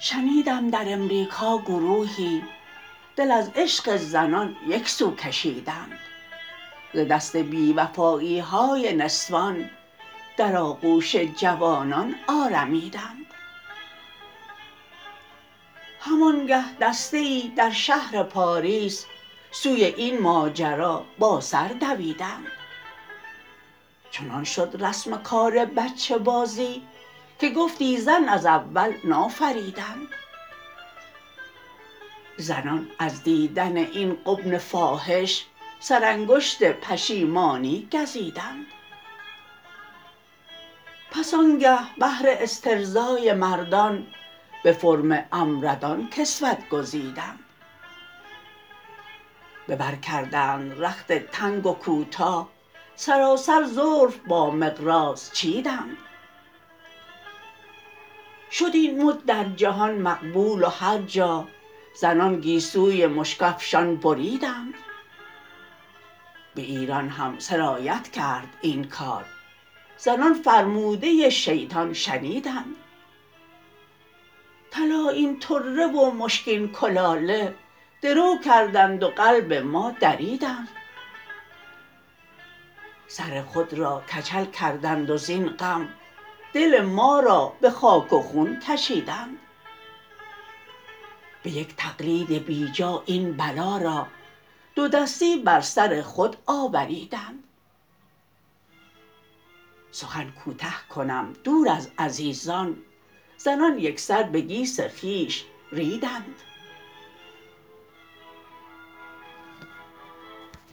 شنیدم در امریکا گروهی دل از عشق زنان یک سو کشیدند. ز دست بی وفایی های نسوان در آغوش جوانان آرمیدند. همانگه دسته ای در شهر پاریس سوی این ماجرا با سر دویدند چنان شد رسم کار بچه بازی که گفتی زن از اول نافریدند زنان از دیدن این غبن فاحش سرانگشت پشیمانی گزیدند پس آنگه بهر استرضای مردان به فرم امردان کسوت گزیدند به بر کردند رخت تنگ و کوتاه سراسر زلف با مقراض چیدند شد این مد در جهان مقبول و هر جا زنان گیسوی مشک بریدند به ایران هم سرایت کرد این کار زنان فرموده شیطان شنیدند طلایین طره و مشکین کلاله درو کردند و قلب ما دریدند. سر خود را کچل کردند و زین غم دل ما را به خاک و خون کشیدند. به یک تقلید بیجا این بلا را دو دستی بر سر خود آوریدند. سخن کوته کنم دور از عزیزان زنان یکسر به گیس خویش ریدند.